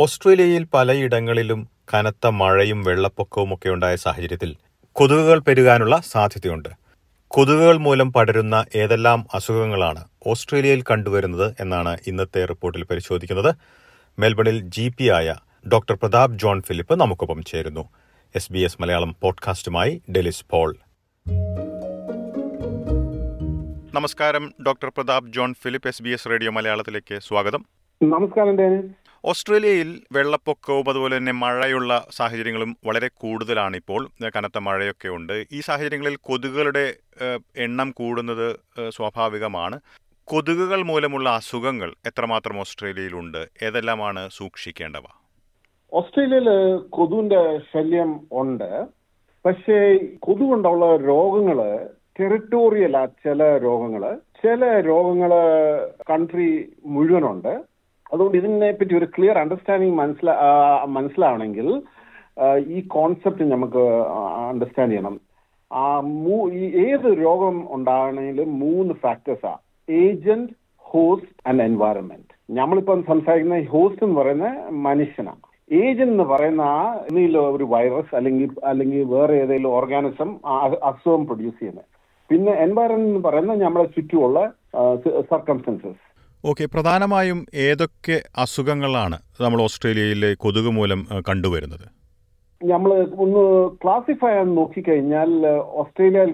ഓസ്ട്രേലിയയിൽ പലയിടങ്ങളിലും കനത്ത മഴയും വെള്ളപ്പൊക്കവും ഒക്കെ ഉണ്ടായ സാഹചര്യത്തിൽ കൊതുകുകൾ പെരുകാനുള്ള സാധ്യതയുണ്ട്. കൊതുകുകൾ മൂലം പടരുന്ന ഏതെല്ലാം അസുഖങ്ങളാണ് ഓസ്ട്രേലിയയിൽ കണ്ടുവരുന്നത് എന്നാണ് ഇന്നത്തെ റിപ്പോർട്ടിൽ പരിശോധിക്കുന്നത്. മെൽബണിൽ ജി പി ആയ ഡോക്ടർ പ്രതാപ് ജോൺ ഫിലിപ്പ് നമുക്കൊപ്പം ചേരുന്നു. എസ് ബി എസ് മലയാളം പോഡ്കാസ്റ്റുമായി ഡെലിസ് പോൾ. നമസ്കാരം doctor Pratap John Philip S B S radio മലയാളത്തിലേക്ക് സ്വാഗതം. നമസ്കാരം ഓസ്ട്രേലിയയിൽ വെള്ളപ്പൊക്കവും അതുപോലെ തന്നെ മഴയുള്ള സാഹചര്യങ്ങളും വളരെ കൂടുതലാണ് ഇപ്പോൾ കനത്ത മഴയൊക്കെ ഉണ്ട്. ഈ സാഹചര്യങ്ങളിൽ കൊതുകുകളുടെ എണ്ണം കൂടുന്നത് സ്വാഭാവികമാണ്. കൊതുകുകൾ മൂലമുള്ള അസുഖങ്ങൾ എത്രമാത്രം ഓസ്ട്രേലിയയിലുണ്ട്? ഏതെല്ലാമാണ് സൂക്ഷിക്കേണ്ടവ? ഓസ്ട്രേലിയയിൽ കൊതുവിന്റെ ശല്യം ഉണ്ട്. പക്ഷേ കൊതു കൊണ്ടുള്ള രോഗങ്ങൾ ടെറിട്ടോറിയൽ ചില രോഗങ്ങൾ ചില രോഗങ്ങൾ കൺട്രി മുഴുവനുണ്ട്. അതുകൊണ്ട് ഇതിനെ പറ്റി ഒരു ക്ലിയർ അണ്ടർസ്റ്റാൻഡിങ് മനസ്സിലാ മനസ്സിലാവണമെങ്കിൽ ഈ കോൺസെപ്റ്റ് നമുക്ക് അണ്ടർസ്റ്റാൻഡ് ചെയ്യണം. ആ മൂ- ഏത് രോഗം ഉണ്ടാകണമെങ്കിലും മൂന്ന് ഫാക്ടേഴ്സാ ഏജന്റ് ഹോസ്റ്റ് ആൻഡ് എൻവയറമെന്റ് നമ്മളിപ്പം സംസാരിക്കുന്ന ഹോസ്റ്റ് എന്ന് പറയുന്ന മനുഷ്യനാണ്. ഏജന്റ് എന്ന് പറയുന്ന എന്തെങ്കിലും ഒരു വൈറസ് അല്ലെങ്കിൽ അല്ലെങ്കിൽ വേറെ ഏതെങ്കിലും ഓർഗാനിസം അസുഖം പ്രൊഡ്യൂസ് ചെയ്യുന്നത്. പിന്നെ എൻവയറമെന്റ് എന്ന് പറയുന്നത് നമ്മളെ ചുറ്റുമുള്ള സർക്കംസ്റ്റൻസസ് ഓക്കെ പ്രധാനമായും ഏതൊക്കെ അസുഖങ്ങളാണ് നമ്മൾ ഓസ്ട്രേലിയയിലെ കൊതുക് മൂലം കണ്ടുവരുന്നത്? നമ്മൾ ഒന്ന് ക്ലാസിഫൈ ചെയ്യാൻ നോക്കിക്കഴിഞ്ഞാൽ ഓസ്ട്രേലിയയിൽ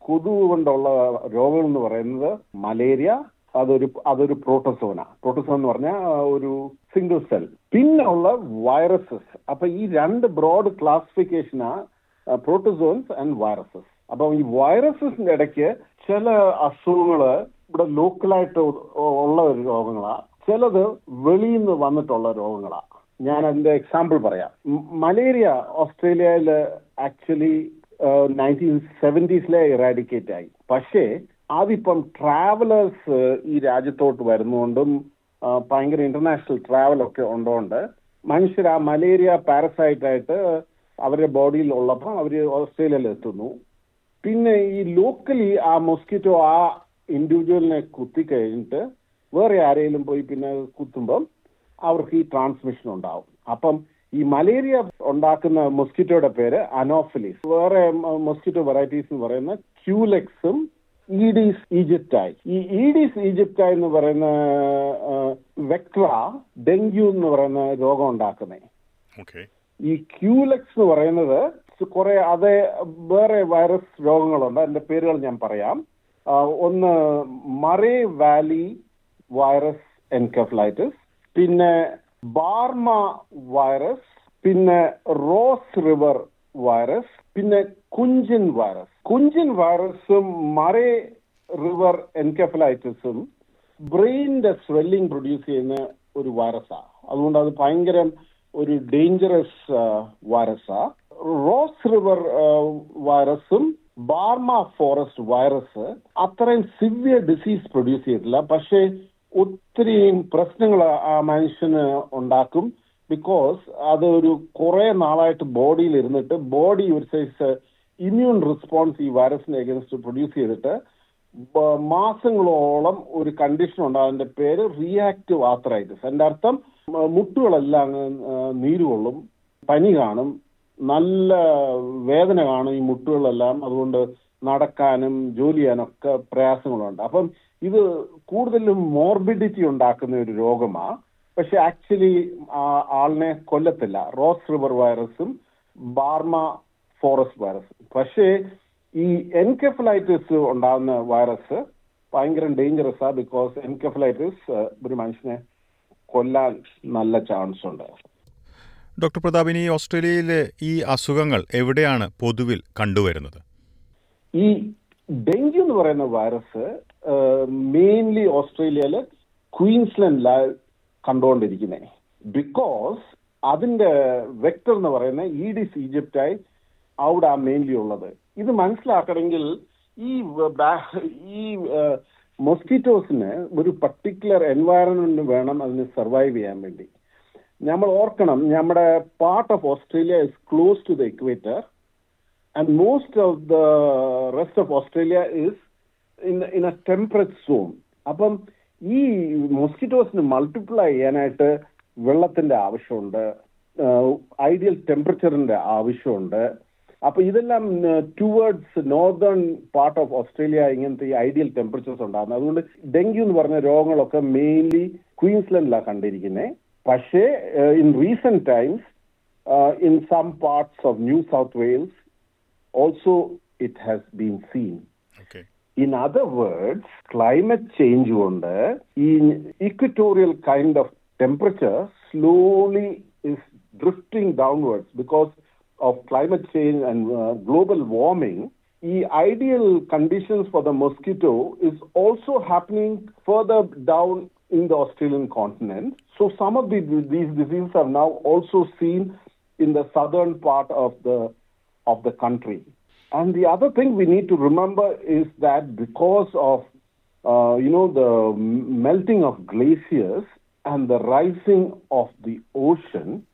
കൊതുക് കൊണ്ടുള്ള രോഗങ്ങൾ എന്ന് പറയുന്നത് മലേറിയ അതൊരു അതൊരു പ്രോട്ടോസോന പ്രോട്ടോസോൺ എന്ന് പറഞ്ഞാൽ ഒരു സിംഗിൾ സെൽ പിന്നുള്ള വൈറസസ് അപ്പൊ ഈ രണ്ട് ബ്രോഡ് ക്ലാസിഫിക്കേഷനാ പ്രോട്ടോസോൺസ് ആൻഡ് വൈറസസ് അപ്പൊ ഈ വൈറസസിന്റെ ഇടയ്ക്ക് ചില അസുഖങ്ങൾ ഇവിടെ ലോക്കലായിട്ട് ഉള്ള ഒരു രോഗങ്ങളാണ് ചിലത് വെളിയിൽ നിന്ന് വന്നിട്ടുള്ള രോഗങ്ങളാണ് ഞാൻ അതിന്റെ എക്സാമ്പിൾ പറയാം. മലേറിയ ഓസ്ട്രേലിയയിൽ ആക്ച്വലി നയന്റീൻ സെവന്റീസിലെ ഇറാഡിക്കേറ്റ് ആയി. പക്ഷേ അതിപ്പം ട്രാവലേഴ്സ് ഈ രാജ്യത്തോട്ട് വരുന്നതുകൊണ്ടും ആ, ഭയങ്കര ഇന്റർനാഷണൽ ട്രാവൽ ഒക്കെ ഉണ്ടോണ്ട് മനുഷ്യർ ആ മലേറിയ പാരസൈറ്റ് ആയിട്ട് അവരുടെ ബോഡിയിൽ ഉള്ളപ്പോൾ അവർ ഓസ്ട്രേലിയയിൽ എത്തുന്നു. പിന്നെ ഈ ലോക്കലി ആ മോസ്കിറ്റോ ആ ഇൻഡിവിജ്വലിനെ കുത്തി കഴിഞ്ഞിട്ട് വേറെ ആരെങ്കിലും പോയി പിന്നെ കുത്തുമ്പം അവർക്ക് ഈ ട്രാൻസ്മിഷൻ ഉണ്ടാവും. അപ്പം ഈ മലേറിയ ഉണ്ടാക്കുന്ന മൊസ്കിറ്റോയുടെ പേര് അനോഫിലിസ് വേറെ മൊസ്കിറ്റോ വെറൈറ്റീസ് എന്ന് പറയുന്ന ക്യൂലെക്സും ഈഡീസ് ഈജിപ്റ്റായി ഈ ഈഡീസ് ഈജിപ്റ്റായി എന്ന് പറയുന്ന വെക്ട്ര ഡെങ്കു എന്ന് പറയുന്ന രോഗം ഉണ്ടാക്കുന്നേ. ഈ ക്യൂലെക്സ് എന്ന് പറയുന്നത് കുറെ അതേ വേറെ വൈറസ് രോഗങ്ങളുണ്ട്. അതിന്റെ പേരുകൾ ഞാൻ പറയാം. ഒന്ന് മറേ വാലി വൈറസ് എൻകഫ്ലൈറ്റിസ് പിന്നെ ബാർമ വൈറസ് പിന്നെ റോസ് റിവർ വൈറസ് പിന്നെ കുഞ്ചിൻ വൈറസ്. കുഞ്ചിൻ വൈറസും മറേ റിവർ എൻകഫലൈറ്റിസും ബ്രെയിനിന്റെ സ്വെല്ലിംഗ് പ്രൊഡ്യൂസ് ചെയ്യുന്ന ഒരു വൈറസാണ് അതുകൊണ്ട് അത് ഭയങ്കര ഒരു ഡേഞ്ചറസ് വൈറസാണ് റോസ് റിവർ വൈറസും ബാർമ ഫോറസ്റ്റ് വൈറസ് അത്രയും സിവിയർ ഡിസീസ് പ്രൊഡ്യൂസ് ചെയ്തിട്ടില്ല. പക്ഷേ ഒത്തിരി പ്രശ്നങ്ങൾ ആ മനുഷ്യന് ഉണ്ടാക്കും. ബിക്കോസ് അത് ഒരു കുറെ നാളായിട്ട് ബോഡിയിൽ ഇരുന്നിട്ട് ബോഡി ഒരു സൈസ് ഇമ്മ്യൂൺ റെസ്പോൺസ് ഈ വൈറസിന് എഗൻസ്റ്റ് പ്രൊഡ്യൂസ് ചെയ്തിട്ട് മാസങ്ങളോളം ഒരു കണ്ടീഷൻ ഉണ്ട്. അതിന്റെ പേര് റിയാക്റ്റീവ് ആത്രൈറ്റിസ് എന്റെ അർത്ഥം മുട്ടുകളെല്ലാം അങ്ങ് ആ, നീര് കൊള്ളും പനി കാണും നല്ല വേദന കാണും ഈ മുട്ടുകളെല്ലാം. അതുകൊണ്ട് നടക്കാനും ജോലി ചെയ്യാനും ഒക്കെ പ്രയാസങ്ങളുണ്ട്. അപ്പം ഇത് കൂടുതലും മോർബിഡിറ്റി ഉണ്ടാക്കുന്ന ഒരു രോഗമാണ് പക്ഷെ ആക്ച്വലി ആളിനെ കൊല്ലത്തില്ല. റോസ് റിവർ വൈറസും ബാർമ ഫോറസ്റ്റ് വൈറസും. പക്ഷേ ഈ എൻകെഫലൈറ്റിസ് ഉണ്ടാകുന്ന വൈറസ് ഭയങ്കര ഡേഞ്ചറസ് ആ ബിക്കോസ് എൻകെഫലൈറ്റിസ് ഒരു മനുഷ്യനെ കൊല്ലാൻ നല്ല ചാൻസ് ഉണ്ട് ഡോക്ടർ പ്രതാപ് ഇനി ഓസ്ട്രേലിയയിലെ ഈ അസുഖങ്ങൾ എവിടെയാണ് പൊതുവിൽ കണ്ടുവരുന്നത്? ഈ ഡെങ്കി എന്ന് പറയുന്ന വൈറസ് മെയിൻലി ഓസ്ട്രേലിയയിൽ ക്വീൻസ്ലൻഡിലാണ് കണ്ടുകൊണ്ടിരിക്കുന്നത് ബിക്കോസ് അതിന്റെ വെക്ടർ എന്ന് പറയുന്ന ഈഡിസ് ഈജിപ്റ്റായി അവിടെ മെയിൻലി ഉള്ളത്. ഇത് മനസ്സിലാക്കണമെങ്കിൽ ഈ ഈ മൊസ്കിറ്റോസിന് ഒരു പർട്ടിക്കുലർ എൻവയറൺമെന്റ് വേണം അതിന് സർവൈവ് ചെയ്യാൻ വേണ്ടി. നമ്മൾ ഓർക്കണം നമ്മുടെ part of Australia is close to the equator and most of the rest of Australia is in in a temperate zone അപ്പം ഈ മോസ്കിറ്റോസിന് മൾട്ടിപ്ലൈ ചെയ്യാനായിട്ട് വെള്ളത്തിന്റെ ആവശ്യമുണ്ട് ഐഡിയൽ ടെമ്പറേച്ചറിന്റെ ആവശ്യമുണ്ട്. അപ്പൊ ഇതെല്ലാം towards northern part of Australia ഇങ്ങനത്തെ ഈ ഐഡിയൽ ടെമ്പറേച്ചേഴ്സ് ഉണ്ടാകുന്നത്. അതുകൊണ്ട് ഡെങ്കി എന്ന് പറഞ്ഞ രോഗങ്ങളൊക്കെ മെയിൻലി ക്വീൻസ്ലൻഡിലാണ് കണ്ടിരിക്കുന്നത് പക്ഷേ in recent times in some parts of New South Wales also it has been seen okay in other words climate change കൊണ്ട് ഈ equatorial kind of temperature slowly is drifting downwards because of climate change and global warming ഈ ideal conditions for the mosquito is also happening further down in the Australian continent. So some of the, these diseases are now also seen in the southern part of the of the country. And the other thing we need to remember is that because of uh, you know the melting of glaciers and the rising of the ocean,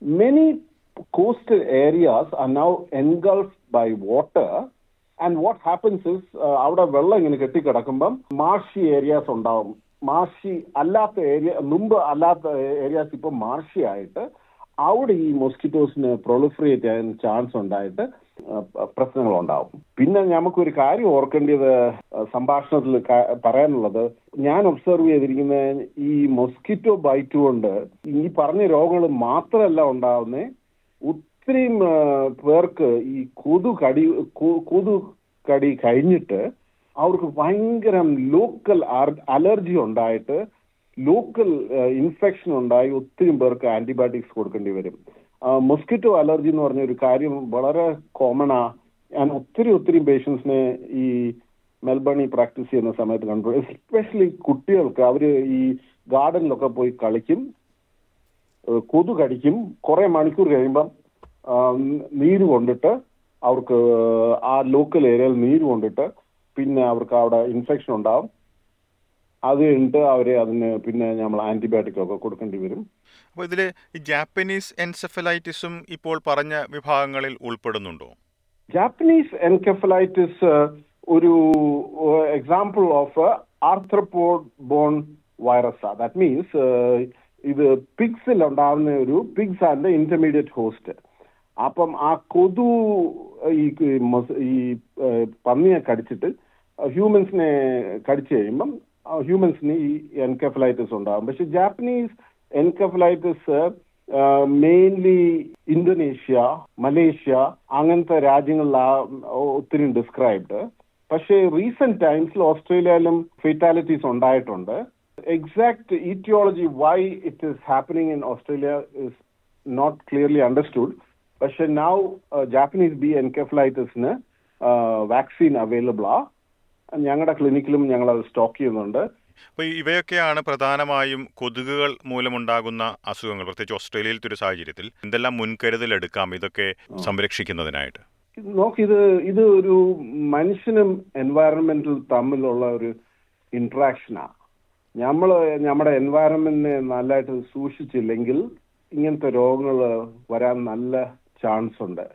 many coastal areas are now engulfed by water. And what happens is അവിടെ വെള്ളം ഇങ്ങനെ കെട്ടിക്കിടക്കുമ്പം marshy areas ഉണ്ടാവും Marshy അല്ലാത്ത area മുമ്പ് അല്ലാത്ത areas ഇപ്പൊ marshy ആയിട്ട് അവിടെ ഈ മോസ്കിറ്റോസിന് പ്രൊളിഫറേറ്റ് ചെയ്യാൻ ചാൻസ് ഉണ്ടായിട്ട് പ്രശ്നങ്ങൾ ഉണ്ടാവും പിന്നെ നമുക്കൊരു കാര്യം ഓർക്കേണ്ടത് സംഭാഷണത്തിൽ പറയാനുള്ളത് ഞാൻ ഒബ്സർവ് ചെയ്തിരിക്കുന്ന ഈ മൊസ്കിറ്റോ ബൈറ്റ് കൊണ്ട് ഈ പറഞ്ഞ രോഗങ്ങൾ മാത്രമല്ല ഉണ്ടാവുന്നത് ഒത്തിരി പേർക്ക് ഈ കൊതു കടി കൊതു കടി കഴിഞ്ഞിട്ട് അവർക്ക് ഭയങ്കരം ലോക്കൽ അലർജി ഉണ്ടായിട്ട് ലോക്കൽ ഇൻഫെക്ഷൻ ഉണ്ടായി ഒത്തിരി പേർക്ക് ആന്റിബയോട്ടിക്സ് കൊടുക്കേണ്ടി വരും. മൊസ്കിറ്റോ അലർജി എന്ന് പറഞ്ഞ ഒരു കാര്യം വളരെ കോമണാ. ഞാൻ ഒത്തിരി ഒത്തിരി പേഷ്യൻസിനെ ഈ മെൽബണിൽ പ്രാക്ടീസ് ചെയ്യുന്ന സമയത്ത് കണ്ടു. എസ്പെഷ്യലി കുട്ടികൾക്ക് അവർ ഈ ഗാർഡനിലൊക്കെ പോയി കളിക്കും കൊതു കടിക്കും കുറെ മണിക്കൂർ കഴിയുമ്പം നീര് കൊണ്ടിട്ട് അവർക്ക് ആ ലോക്കൽ ഏരിയയിൽ നീര് കൊണ്ടിട്ട് പിന്നെ അവർക്ക് അവിടെ ഇൻഫെക്ഷൻ ഉണ്ടാവും. അത് കഴിഞ്ഞിട്ട് അവരെ അതിന് പിന്നെ നമ്മൾ ആന്റിബയോട്ടിക് ഒക്കെ കൊടുക്കേണ്ടി വരും. അപ്പോൾ ഇതിൽ ജാപ്പനീസ് എൻസെഫലൈറ്റിസും ഇപ്പോൾ പറഞ്ഞ വിഭാഗങ്ങളിൽ ഉൾപ്പെടുന്നുണ്ടോ? ജാപ്പനീസ് എൻകെഫലൈറ്റിസ് ഒരു എക്സാമ്പിൾ ഓഫ് ആർത്രപ്പോ ബോൺ വൈറസാ ദാറ്റ് മീൻസ് ഇത് പിഗ്സിൽ ഉണ്ടാകുന്ന ഒരു പിഗ്സ് ആൻഡ് ഇന്റർമീഡിയറ്റ് ഹോസ്റ്റ് അപ്പം ആ കൊതു ഈ ഈ പന്നിയെ കടിച്ചിട്ട് ഹ്യൂമൻസിനെ കടിച്ചു കഴിയുമ്പം ഹ്യൂമൻസിന് ഈ എൻകഫലൈറ്റിസ് ഉണ്ടാകും പക്ഷെ Japanese encephalitis mainly Indonesia Malaysia അങ്ങനത്തെ രാജ്യങ്ങളിലാണ് ഒത്തിരി ഡിസ്ക്രൈബ്ഡ് പക്ഷേ റീസെന്റ് ടൈംസിൽ ഓസ്ട്രേലിയയിലും ഫെറ്റാലിറ്റീസ് ഉണ്ടായിട്ടുണ്ട്. Exact aetiology why it is happening in Australia is not clearly understood പക്ഷെ നൗ ജാപ്പനീസ് ബി എൻകെഫ്ലൈറ്റിസിന് വാക്സിൻ അവൈലബിൾ ആ ഞങ്ങളുടെ ക്ലിനിക്കിലും ഞങ്ങൾ അത് സ്റ്റോക്ക് ചെയ്യുന്നുണ്ട്. അപ്പോൾ ഇവയൊക്കെയാണ് പ്രധാനമായും കൊതുകുകൾ മൂലമുണ്ടാകുന്ന അസുഖങ്ങൾ പ്രത്യേകിച്ച് ഓസ്ട്രേലിയയിലത്തെ ഒരു സാഹചര്യത്തിൽ. എന്തെല്ലാം മുൻകരുതൽ എടുക്കാം ഇതൊക്കെ സംരക്ഷിക്കുന്നതിനായിട്ട്? നോക്ക് ഇത് ഇത് ഒരു മനുഷ്യനും എൻവയറമെന്റിൽ തമ്മിലുള്ള ഒരു ഇൻട്രാക്ഷനാണ് നമ്മൾ നമ്മുടെ എൻവയറമെന്റിനെ നല്ലതായിട്ട് സൂക്ഷിച്ചില്ലെങ്കിൽ ഇങ്ങനത്തെ രോഗങ്ങൾ വരാൻ നല്ല ചാൻസ് ഉണ്ട്.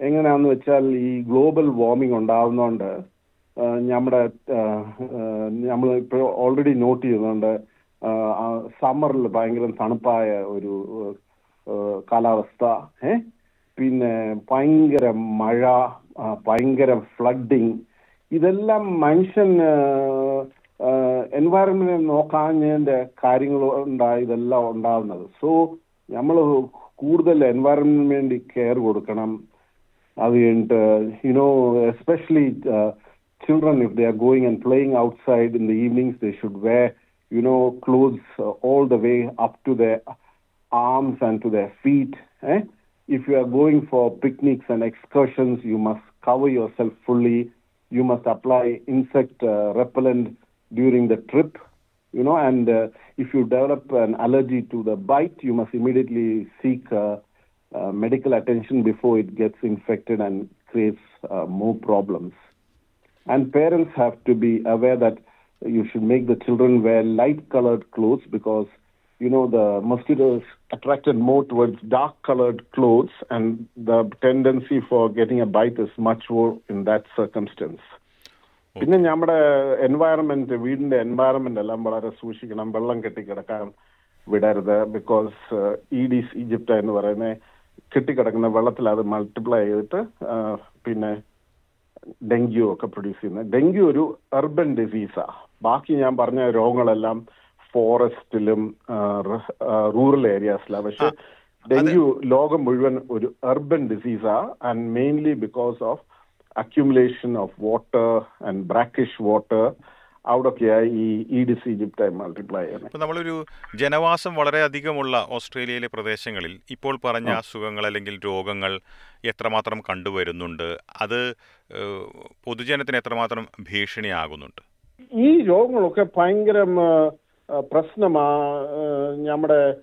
എങ്ങനെയാന്ന് വെച്ചാൽ ഈ ഗ്ലോബൽ വാർമിംഗ് ഉണ്ടാവുന്നതുകൊണ്ട് നമ്മുടെ നമ്മൾ ഇപ്പോൾ ഓൾറെഡി നോട്ട് ചെയ്യുന്നുണ്ട് സമ്മറിൽ ഭയങ്കര തണുപ്പായ ഒരു കാലാവസ്ഥ ഏ? പിന്നെ ഭയങ്കര മഴ ഭയങ്കര ഫ്ലഡിങ് ഇതെല്ലാം മനുഷ്യൻ എൻവയറമെന്റിനെ നോക്കാഞ്ഞതിന്റെ കാര്യങ്ങൾ ഉണ്ടായി ഇതെല്ലാം ഉണ്ടാവുന്നത്. സോ നമ്മൾ കൂടുതൽ എൻവയറമെന്റിന് വേണ്ടി കെയർ കൊടുക്കണം. അത് കഴിഞ്ഞിട്ട് you know especially children, if they are going and playing outside in the evenings, they should wear, you know, clothes uh, all the way up to their arms and to their feet. Eh? If you are going for picnics and excursions, you must cover yourself fully. You must apply insect uh, repellent during the trip, you know, and uh, if you develop an allergy to the bite, you must immediately seek medical attention before it gets infected and creates more problems. And parents have to be aware that you should make the children wear light colored clothes because, you know, the mosquitoes attracted more towards dark colored clothes and the tendency for getting a bite is much more in that circumstance. പിന്നെ നമ്മുടെ environment വീടിന്റെ environment എല്ലാം വളരെ സൂക്ഷിക്കണം വെള്ളം കെട്ടിക്കിടക്കാൻ വിടരുത് because Aedes Egypt എന്ന് പറയുന്ന കെട്ടിക്കിടക്കുന്ന വെള്ളത്തിൽ അത് മൾട്ടിപ്ലൈ ചെയ്തിട്ട് പിന്നെ ഡെങ്കു ഒക്കെ പ്രൊഡ്യൂസ് ചെയ്യുന്നത് ഡെങ്കു ഒരു അർബൻ ഡിസീസാ ബാക്കി ഞാൻ പറഞ്ഞ രോഗങ്ങളെല്ലാം ഫോറസ്റ്റിലും റൂറൽ ഏരിയാസിലാണ് പക്ഷെ ഡെങ്കു ലോകം മുഴുവൻ ഒരു urban ഡിസീസാ and mainly because of accumulation of water and brackish water അവിടൊക്കെയായി ഈ ഈഡിസ് ഈജിപ്റ്റായി മൾട്ടിപ്ലൈ ഇപ്പൊ നമ്മളൊരു ജനവാസം വളരെ അധികമുള്ള ഓസ്ട്രേലിയയിലെ പ്രദേശങ്ങളിൽ ഇപ്പോൾ പറഞ്ഞ അസുഖങ്ങൾ അല്ലെങ്കിൽ രോഗങ്ങൾ എത്രമാത്രം കണ്ടുവരുന്നുണ്ട്? അത് പൊതുജനത്തിന് എത്രമാത്രം ഭീഷണിയാകുന്നുണ്ട്? ഈ രോഗങ്ങളൊക്കെ ഭയങ്കര പ്രശ്നമാ നമ്മുടെ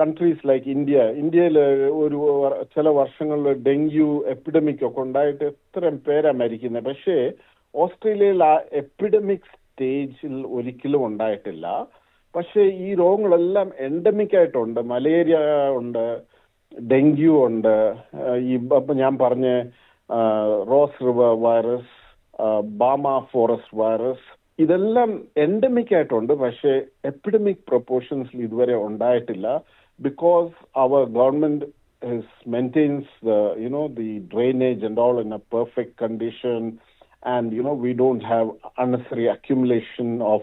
കൺട്രീസ് ലൈക്ക് ഇന്ത്യ ഇന്ത്യയിൽ ഒരു ചില വർഷങ്ങളിൽ ഡെങ്കു എപ്പിഡമിക് ഒക്കെ ഉണ്ടായിട്ട് എത്രയും പേരാ മരിക്കുന്നത് പക്ഷേ ഓസ്ട്രേലിയയിൽ ആ എപ്പിഡമിക് സ്റ്റേജിൽ ഒരിക്കലും ഉണ്ടായിട്ടില്ല. പക്ഷേ ഈ രോഗങ്ങളെല്ലാം എൻഡമിക് ആയിട്ടുണ്ട്. മലേറിയ ഉണ്ട് ഡെങ്കു ഉണ്ട് ഈ ഞാൻ പറഞ്ഞ Ross River virus Barmah Forest virus ഇതെല്ലാം എൻഡമിക് ആയിട്ടുണ്ട്. പക്ഷേ എപ്പിഡമിക് പ്രൊപ്പോർഷൻസിൽ ഇതുവരെ ഉണ്ടായിട്ടില്ല. Because our government maintains you know the drainage and all in a perfect condition and you know we don't have unnecessary accumulation of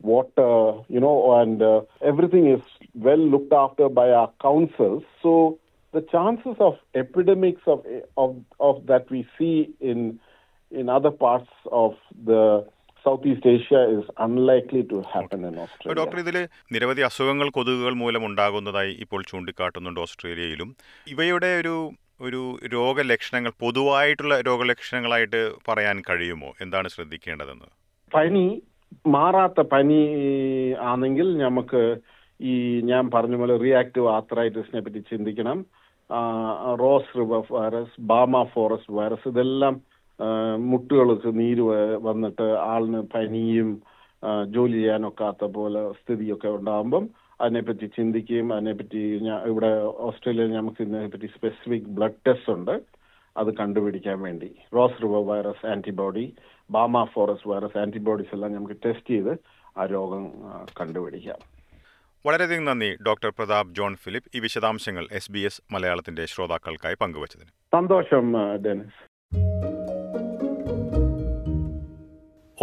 water you know and uh, everything is well looked after by our councils so the chances of epidemics of of of that we see in in other parts of the South അപ്പോൾ Australia. Doctor ഇതിൽ നിരവധി അസുഖങ്ങൾ കൊതുകുകൾ മൂലം ഉണ്ടാകുന്നതായി ഇപ്പോൾ ചൂണ്ടിക്കാട്ടുന്നുണ്ട് ഓസ്ട്രേലിയയിലും ഇവയുടെ ഒരു ഒരു രോഗലക്ഷണങ്ങൾ പൊതുവായിട്ടുള്ള രോഗലക്ഷണങ്ങളായിട്ട് പറയാൻ കഴിയുമോ? എന്താണ് ശ്രദ്ധിക്കേണ്ടതെന്ന്? പനി മാറാത്ത പനി ആണെങ്കിൽ നമുക്ക് ഈ ഞാൻ പറഞ്ഞ പോലെ റിയാക്റ്റീവ് ആത്രൈറ്റിസിനെ പറ്റി ചിന്തിക്കണം. Ross River virus Barmah Forest virus ഇതെല്ലാം മുട്ടുകൾക്ക് നീര് വന്നിട്ട് ആളിന് പനിയും ജോലി ചെയ്യാനൊക്കാത്ത പോലെ സ്ഥിതിയൊക്കെ ഉണ്ടാകുമ്പം അതിനെപ്പറ്റി ചിന്തിക്കുകയും അതിനെപ്പറ്റി ഇവിടെ ഓസ്ട്രേലിയയിൽ നമുക്ക് ഇതിനെപ്പറ്റി സ്പെസിഫിക് ബ്ലഡ് ടെസ്റ്റ് ഉണ്ട്. അത് കണ്ടുപിടിക്കാൻ വേണ്ടി. Ross River virus antibody Barmah Forest virus antibodies എല്ലാം നമുക്ക് ടെസ്റ്റ് ചെയ്ത് ആ രോഗം കണ്ടുപിടിക്കാം. വളരെയധികം നന്ദി ഡോക്ടർ പ്രതാപ് ജോൺ ഫിലിപ്പ്. ഈ വിശദാംശങ്ങൾ എസ് ബി എസ് മലയാളത്തിന്റെ ശ്രോതാക്കൾക്കായി പങ്കുവച്ചതിന്. സന്തോഷം ഡെനിസ്.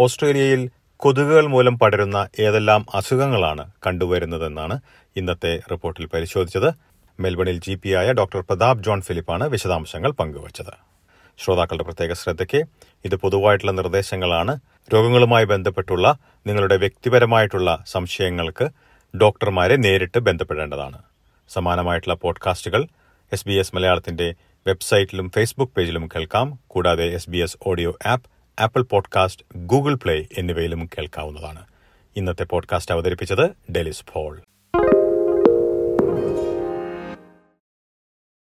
ഓസ്ട്രേലിയയിൽ കൊതുകുകൾ മൂലം പടരുന്ന ഏതെല്ലാം അസുഖങ്ങളാണ് കണ്ടുവരുന്നതെന്നാണ് ഇന്നത്തെ റിപ്പോർട്ടിൽ പരിശോധിച്ചത്. മെൽബണിൽ ജി പി ആയ ഡോക്ടർ പ്രതാപ് ജോൺ ഫിലിപ്പാണ് വിശദാംശങ്ങൾ പങ്കുവച്ചത്. ശ്രോതാക്കളുടെ പ്രത്യേക ശ്രദ്ധയ്ക്ക് ഇത് പൊതുവായിട്ടുള്ള നിർദ്ദേശങ്ങളാണ്. രോഗങ്ങളുമായി ബന്ധപ്പെട്ടുള്ള നിങ്ങളുടെ വ്യക്തിപരമായിട്ടുള്ള സംശയങ്ങൾക്ക് ഡോക്ടർമാരെ നേരിട്ട് ബന്ധപ്പെടേണ്ടതാണ്. സമാനമായിട്ടുള്ള പോഡ്കാസ്റ്റുകൾ എസ് ബി എസ് മലയാളത്തിന്റെ വെബ്സൈറ്റിലും ഫേസ്ബുക്ക് പേജിലും കേൾക്കാം. കൂടാതെ S B S audio app Apple podcast Google Play എന്നിവയിലും കേൾക്കാവുന്നതാണ്. ഇന്നത്തെ പോഡ്കാസ്റ്റ് അവതരിപ്പിച്ചത് ഡെലിസ് ഫോൾ